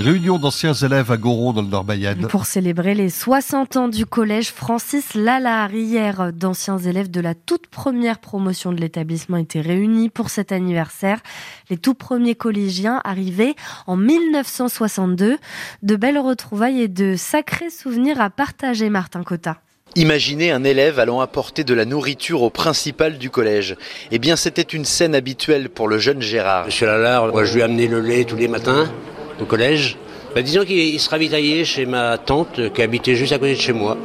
Réunion d'anciens élèves à Goron dans le Nord-Mayenne. Pour célébrer les 60 ans du collège Francis Lalard, hier, d'anciens élèves de la toute première promotion de l'établissement étaient réunis pour cet anniversaire. Les tout premiers collégiens arrivés en 1962. De belles retrouvailles et de sacrés souvenirs à partager, Martin Cotta. Imaginez un élève allant apporter de la nourriture au principal du collège. Eh bien, c'était une scène habituelle pour le jeune Gérard. Monsieur Lalard, moi, je lui amenais le lait tous les matins au collège. Bah, disons qu'il se ravitaillait chez ma tante qui habitait juste à côté de chez moi.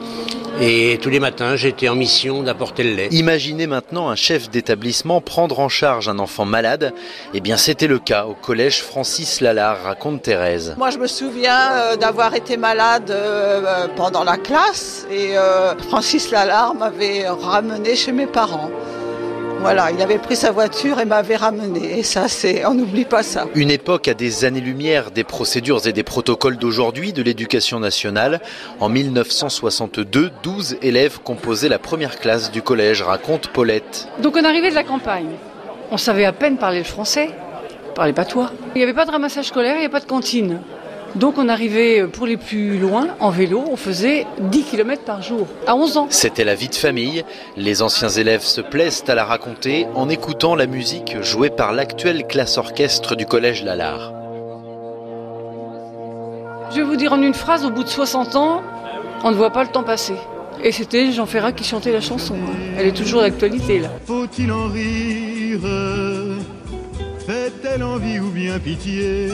Et tous les matins, j'étais en mission d'apporter le lait. Imaginez maintenant un chef d'établissement prendre en charge un enfant malade. Eh bien, c'était le cas au collège Francis Lalard, raconte Thérèse. Moi, je me souviens euh, d'avoir été malade euh, pendant la classe et euh, Francis Lalard m'avait ramené chez mes parents. Voilà, il avait pris sa voiture et m'avait ramené. Et ça, c'est, on n'oublie pas ça. Une époque à des années-lumière des procédures et des protocoles d'aujourd'hui de l'éducation nationale. En 1962, 12 élèves composaient la première classe du collège, raconte Paulette. Donc on arrivait de la campagne. On savait à peine parler le français, parlait pas toi. Il n'y avait pas de ramassage scolaire, il n'y avait pas de cantine. Donc on arrivait pour les plus loin en vélo, on faisait 10 km par jour à 11 ans. C'était la vie de famille. Les anciens élèves se plaisent à la raconter en écoutant la musique jouée par l'actuelle classe orchestre du collège Lalard. Je vais vous dire en une phrase, au bout de 60 ans, on ne voit pas le temps passer. Et c'était Jean Ferrat qui chantait la chanson. Elle est toujours d'actualité là. Faut-il en rire? Fait-elle envie ou bien pitié?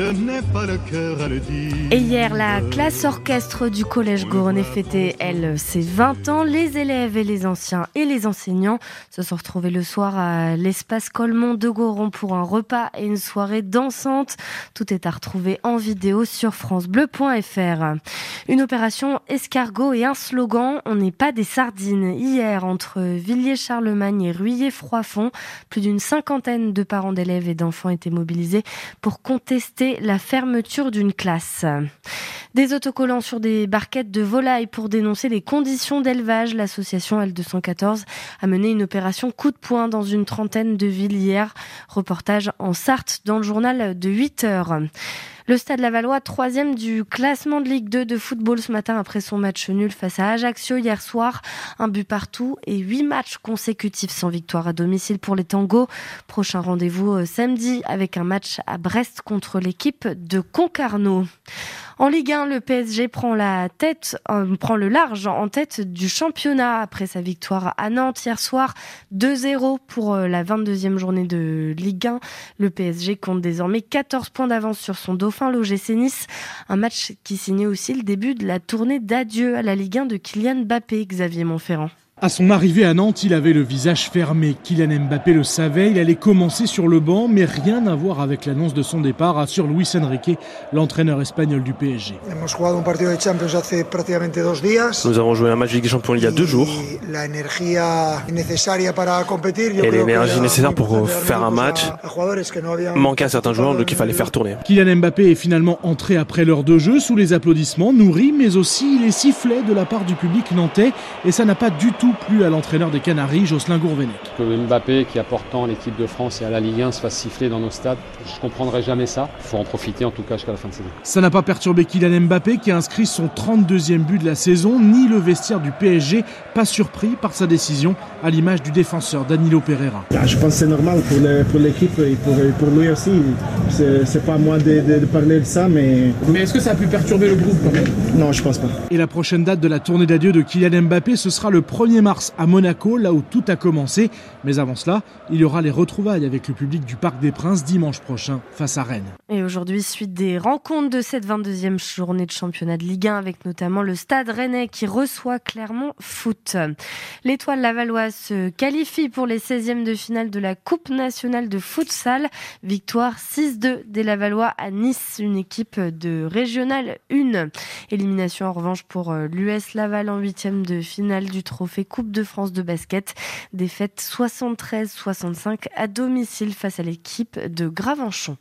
Je n'ai pas le cœur à le dire. Et hier, la classe orchestre du Collège Gournay fêtait, elle, ses 20 ans. Les élèves et les anciens et les enseignants se sont retrouvés le soir à l'espace Colmont de Goron pour un repas et une soirée dansante. Tout est à retrouver en vidéo sur FranceBleu.fr. Une opération escargot et un slogan On n'est pas des sardines. Hier, entre Villiers-Charlemagne et Ruyer-Froidfond, plus d'une cinquantaine de parents d'élèves et d'enfants étaient mobilisés pour contester la fermeture d'une classe. Des autocollants sur des barquettes de volailles pour dénoncer les conditions d'élevage. L'association L214 a mené une opération coup de poing dans une trentaine de villes hier. Reportage en Sarthe dans le journal de 8 heures. Le Stade Lavallois, troisième du classement de Ligue 2 de football ce matin après son match nul face à Ajaccio hier soir. Un but partout et huit matchs consécutifs sans victoire à domicile pour les Tangos. Prochain rendez-vous euh, samedi avec un match à Brest contre l'équipe de Concarneau. En Ligue 1, le PSG prend la tête, euh, prend le large en tête du championnat après sa victoire à Nantes hier soir 2-0 pour euh, la 22e journée de Ligue 1. Le PSG compte désormais 14 points d'avance sur son dauphin l'OGC Nice, un match qui signait aussi le début de la tournée d'adieu à la Ligue 1 de Kylian Mbappé, Xavier Montferrand. À son arrivée à Nantes, il avait le visage fermé. Kylian Mbappé le savait, il allait commencer sur le banc, mais rien à voir avec l'annonce de son départ, assure Luis Enrique, l'entraîneur espagnol du PSG. Nous avons joué un match de Ligue des Champions il y a deux jours. Et l'énergie nécessaire pour faire un match manquait à certains joueurs, donc il fallait faire tourner. Kylian Mbappé est finalement entré après l'heure de jeu sous les applaudissements nourris, mais aussi les sifflets de la part du public nantais, et ça n'a pas du tout plus à l'entraîneur des Canaries, Jocelyn Gourvenec. Que Mbappé, qui apporte tant l'équipe de France et à la Ligue 1, se fasse siffler dans nos stades, je ne comprendrai jamais ça. Il faut en profiter en tout cas jusqu'à la fin de saison. Ça n'a pas perturbé Kylian Mbappé qui a inscrit son 32e but de la saison, ni le vestiaire du PSG, pas surpris par sa décision, à l'image du défenseur Danilo Pereira. Ah, je pense que c'est normal pour l'équipe et pour, pour, lui aussi. C'est pas à moi de, de, parler de ça, mais. Mais est-ce que ça a pu perturber le groupe quand même? Non, je pense pas. Et la prochaine date de la tournée d'adieu de Kylian Mbappé, ce sera le 1er mars à Monaco, là où tout a commencé. Mais avant cela, il y aura les retrouvailles avec le public du Parc des Princes dimanche prochain face à Rennes. Et aujourd'hui, suite des rencontres de cette 22e journée de championnat de Ligue 1 avec notamment le Stade Rennais qui reçoit Clermont Foot. L'étoile lavalloise se qualifie pour les 16e de finale de la Coupe nationale de futsal. Victoire 6-2 des Lavallois à Nice, une équipe de régionale 1. Élimination en revanche pour euh, l'US Laval en 8e de finale du trophée Coupe de France de basket. Défaite 73-65 à domicile face à l'équipe de Gravenchon.